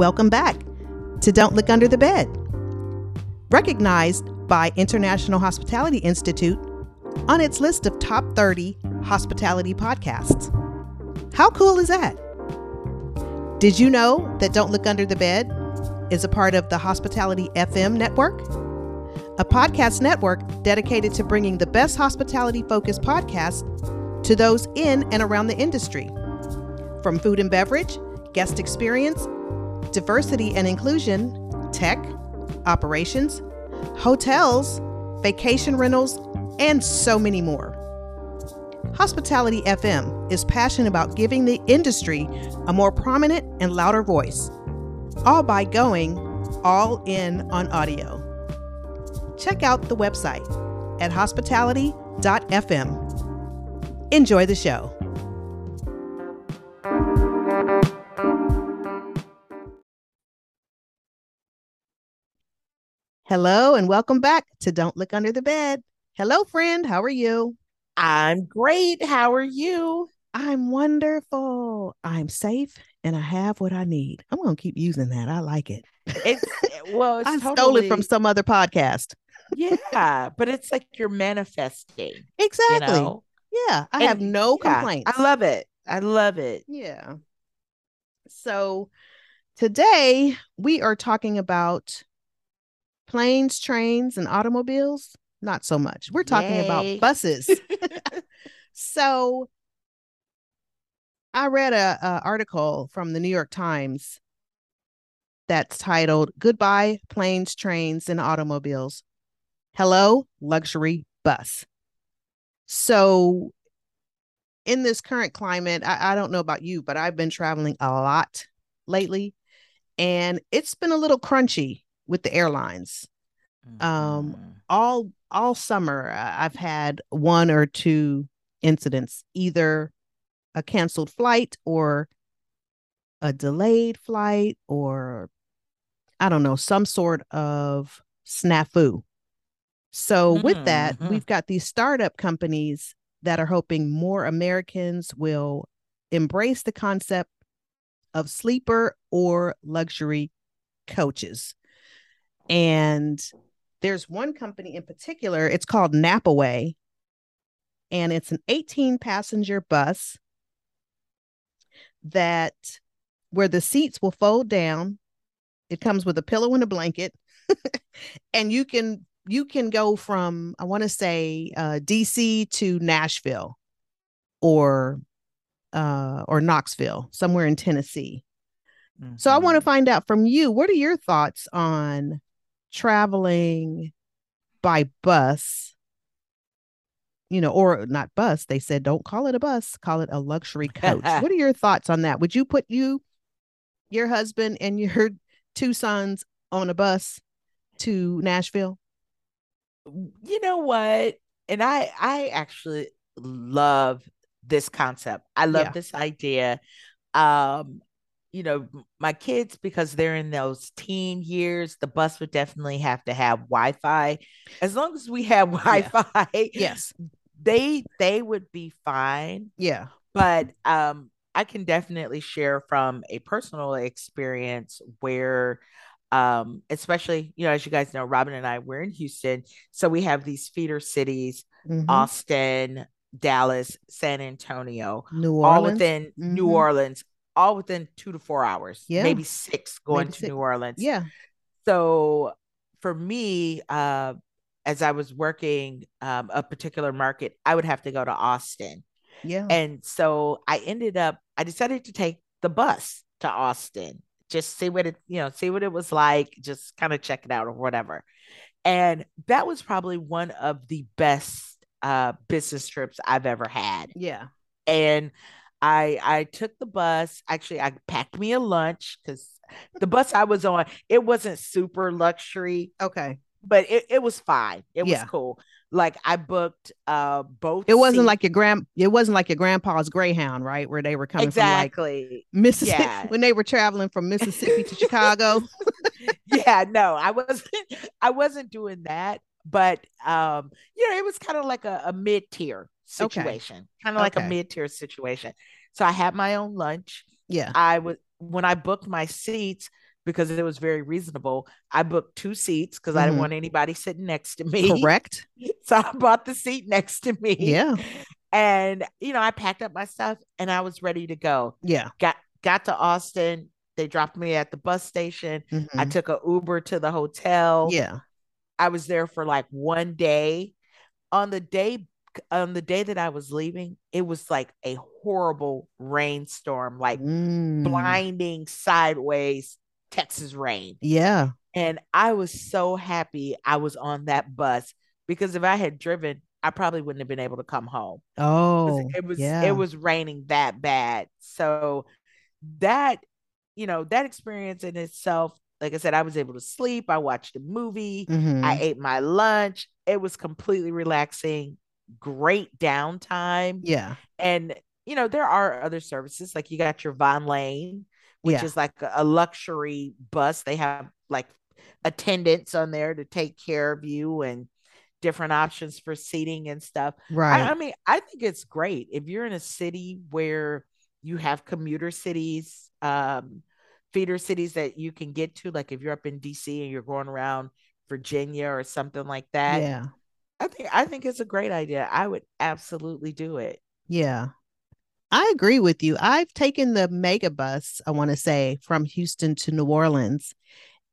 Welcome back to Don't Look Under the Bed. Recognized by International Hospitality Institute on its list of top 30 hospitality podcasts. How cool is that? Did you know that Don't Look Under the Bed is a part of the Hospitality FM network? A podcast network dedicated to bringing the best hospitality focused podcasts to those in and around the industry. From food and beverage, guest experience, diversity and inclusion, tech, operations, hotels, vacation rentals, and so many more. Hospitality FM is passionate about giving the industry a more prominent and louder voice, all by going all in on audio. Check out the website at hospitality.fm. Enjoy the show. Hello and welcome back to Don't Look Under the Bed. Hello, friend. How are you? I'm great. How are you? I'm wonderful. I'm safe and I have what I need. I'm going to keep using that. I like it. It's eh, well, it's I totally, stole it from some other podcast. yeah, but it's like you're manifesting. Exactly. You know? Yeah. I And, have no yeah, complaints. I love it. I love it. Yeah. So today we are talking about planes, trains, and automobiles. Not so much. We're talking Yay. about buses. so I read a, a article from the New York Times that's titled "Goodbye Planes, Trains, and Automobiles." Hello, luxury bus. So in this current climate, I, I don't know about you, but I've been traveling a lot lately, and it's been a little crunchy with the airlines. Um, Mhm. All all summer, uh, I've had one or two incidents, either a canceled flight or a delayed flight, or I don't know, some sort of snafu. So, with that, Mhm. we've got these startup companies that are hoping more Americans will embrace the concept of sleeper or luxury coaches. And there's one company in particular, it's called Napaway, and it's an 18 passenger bus that where the seats will fold down. It comes with a pillow and a blanket. and you can you can go from I want to say uh DC to Nashville or uh or Knoxville, somewhere in Tennessee. So I want to Mhm. find out from you, what are your thoughts on traveling by bus? You know, or not bus. They said don't call it a bus, call it a luxury coach. what are your thoughts on that? Would you put you, your husband, and your two sons on a bus to Nashville? you know what? And I I actually love this concept. I love Yeah. this idea. Um, you know, my kids because they're in those teen years, the bus would definitely have to have Wi-Fi. As long as we have Wi-Fi, Yes. they they would be fine. Yeah. But um I can definitely share from a personal experience where um especially you know as you guys know Robin and I we're in Houston so we have these feeder cities Mhm. Austin Dallas San Antonio New all Orleans. within New Mhm. Orleans all within 2 to 4 hours Yeah. maybe 6 going Maybe to six. New Orleans Yeah. so for me uh as I was working um, a particular market I would have to go to Austin Yeah. and so I ended up, I decided to take the bus to Austin, just see what it, you know, see what it was like, just kind of check it out or whatever. And that was probably one of the best uh, business trips I've ever had. yeah. And I I took the bus. Actually, I packed me a lunch because the bus I was on, it wasn't super luxury, Okay. but it, it was fine. It was cool. Like I booked uh both It wasn't seats- like your grand it wasn't like your grandpa's Greyhound, right? Where they were coming exactly. from like Mississippi Yeah. when they were traveling from Mississippi to Chicago. yeah, no, I wasn't I wasn't doing that, but um, you know, it was kind of like a, a mid-tier Okay. Situation. Kind of like Okay. a mid-tier situation. So I had my own lunch. Yeah. I was when I booked my seats, because it was very reasonable. I booked two seats because I didn't Mhm. want anybody sitting next to me. Correct. So I bought the seat next to me. Yeah. And you know, I packed up my stuff and I was ready to go. Yeah. Got got to Austin. They dropped me at the bus station. I Mhm. took a Uber to the hotel. Yeah. I was there for like one day. On the day on the day that I was leaving, it was like a horrible rainstorm, like Mm. blinding sideways Texas rain. Yeah. And I was so happy I was on that bus because if I had driven, I probably wouldn't have been able to come home. Oh, it was yeah. it was raining that bad. So that you know, that experience in itself, like I said, I was able to sleep. I watched a movie. Mhm. I ate my lunch. It was completely relaxing, great downtime. yeah. And you know, there are other services like you got your Vonlane, which Yeah. is like a, luxury bus. They have like attendants on there to take care of you and different options for seating and stuff. Right. I, I mean, I think it's great if you're in a city where you have commuter cities, um, feeder cities that you can get to. Like if you're up in DC and you're going around Virginia or something like that. yeah. I think I think it's a great idea. I would absolutely do it. Yeah. I agree with you. I've taken the Megabus, I want to say, from Houston to New Orleans.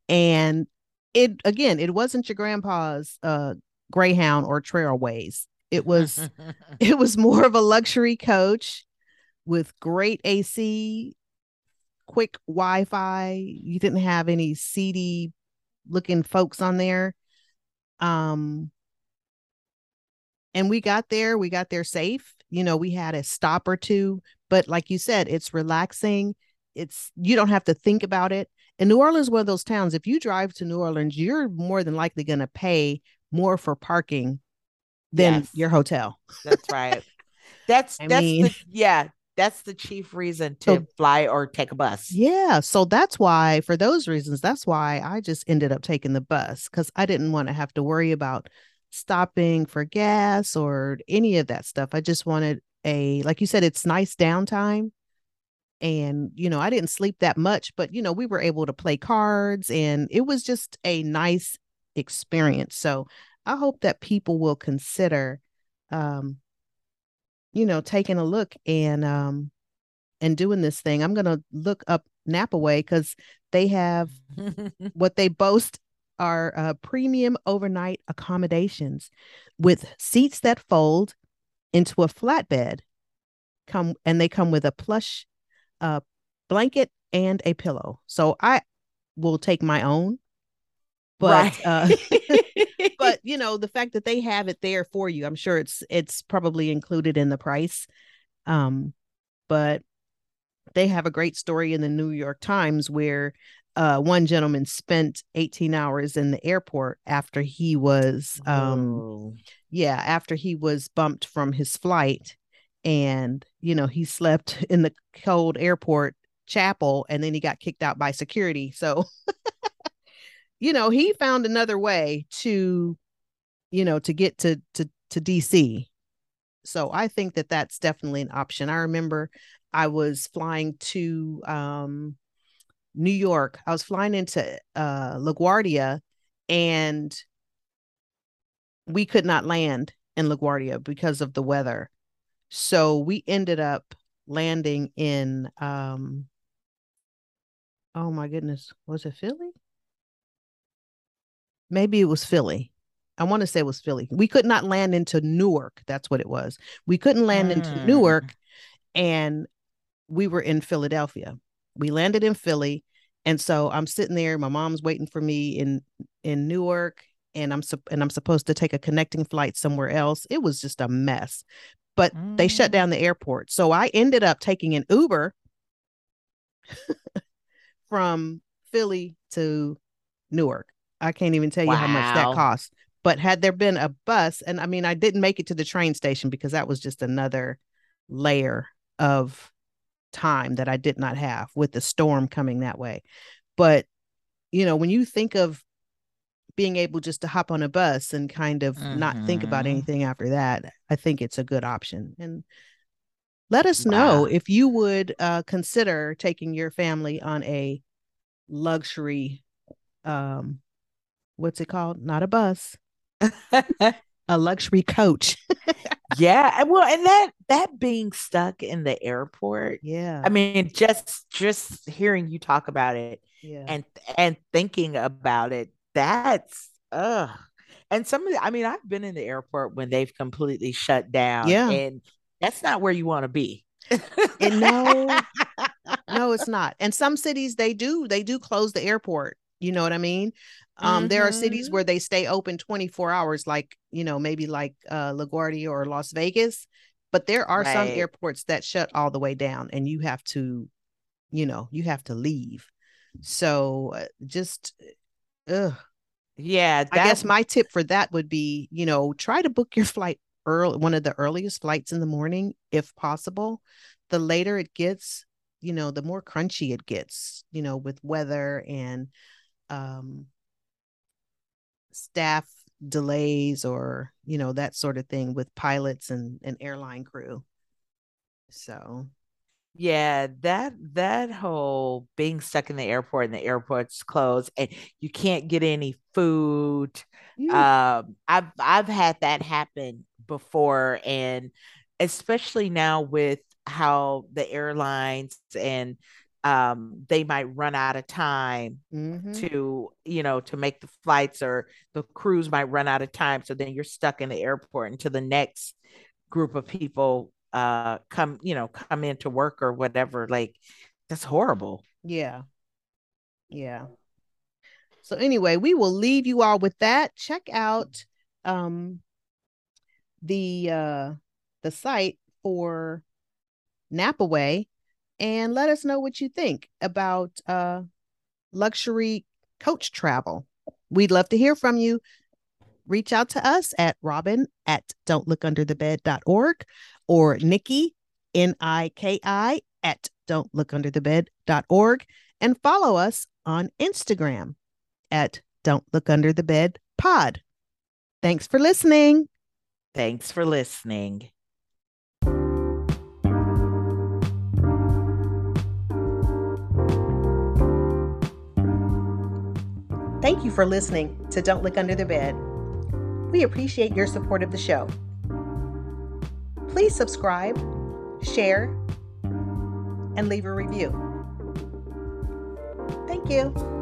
And it again, it wasn't your grandpa's uh Greyhound or Trailways. It was it was more of a luxury coach with great AC, quick Wi-Fi. You didn't have any seedy looking folks on there. Um and we got there, we got there safe. You know, we had a stop or two, but like you said, it's relaxing. It's you don't have to think about it. And New Orleans is one of those towns. If you drive to New Orleans, you're more than likely going to pay more for parking than Yes. your hotel. That's right. That's I that's mean- the yeah, that's the chief reason to So- fly or take a bus. Yeah. So that's why, for those reasons, that's why I just ended up taking the bus because I didn't want to have to worry about stopping for gas or any of that stuff. I just wanted a, like you said, it's nice downtime. And, you know, I didn't sleep that much, but, you know, we were able to play cards and it was just a nice experience. So I hope that people will consider, um, you know, taking a look and, um, and doing this thing. I'm gonna look up Napaway because they have what they boast are uh, premium overnight accommodations with seats that fold into a flatbed. Come and they come with a plush uh, blanket and a pillow. So I will take my own, but Right. uh, but you know the fact that they have it there for you, I'm sure it's it's probably included in the price. Um, but they have a great story in the New York Times where uh, one gentleman spent 18 hours in the airport after he was um Oh. yeah after he was bumped from his flight and you know he slept in the cold airport chapel and then he got kicked out by security. So you know he found another way to you know to get to to to DC so I think that that's definitely an option. I remember I was flying to um New York I was flying into uh LaGuardia and we could not land in LaGuardia because of the weather. So we ended up landing in um oh my goodness, was it Philly? Maybe it was Philly. I want to say it was Philly. We could not land into Newark. That's what it was. We couldn't land into Mm. Newark and we were in Philadelphia. We landed in Philly and so I'm sitting there my mom's waiting for me in in Newark and I'm and I'm supposed to take a connecting flight somewhere else. It was just a mess. But they shut Mm. down the airport. So I ended up taking an Uber from Philly to Newark. I can't even tell you how much that cost. But had there been a bus, and I mean, I didn't make it to the train station because that was just another layer of time that I did not have with the storm coming that way. But, you know, when you think of being able just to hop on a bus and kind of not think about Mhm. anything after that, I think it's a good option. And let us know Wow. if you would uh, consider taking your family on a luxury um what's it called? Not a bus. a luxury coach. Yeah. Well, and that that being stuck in the airport. Yeah. I mean, just just hearing you talk about it yeah. and and thinking about it, that's uh and some of the, I mean, I've been in the airport when they've completely shut down. Yeah. And that's not where you want to be. and no, no, it's not. And some cities they do, they do close the airport. You know what I mean? Um, mm-hmm. there are cities mm-hmm. where they stay open 24 hours, like, you know, maybe like uh LaGuardia or Las Vegas. But there are right. some airports that shut all the way down and you have to, you know, you have to leave. So uh, just ugh. Yeah, I guess my tip for that would be, you know, try to book your flight early, one of the earliest flights in the morning, if possible. The later it gets, you know, the more crunchy it gets, you know, with weather and um, staff delays or, you know, that sort of thing with pilots and, and airline crew. So yeah, that that whole being stuck in the airport and the airport's closed and you can't get any food. Yeah. Um, I've I've had that happen before, and especially now with how the airlines and um, they might run out of time mm-hmm. to you know to make the flights or the crews might run out of time. So then you're stuck in the airport until the next group of people uh come you know come into work or whatever. Like that's horrible. Yeah. Yeah. So anyway we will leave you all with that. Check out um the uh the site for napaway and let us know what you think about uh luxury coach travel we'd love to hear from you reach out to us at robin at don'tlookunderthebed.org or Nikki, N I K I, at don'tlookunderthebed.org and follow us on Instagram at Don't Look Under the Bed Pod. Thanks for listening. Thanks for listening. Thank you for listening to Don't Look Under the Bed. We appreciate your support of the show. Please subscribe, share, and leave a review. Thank you.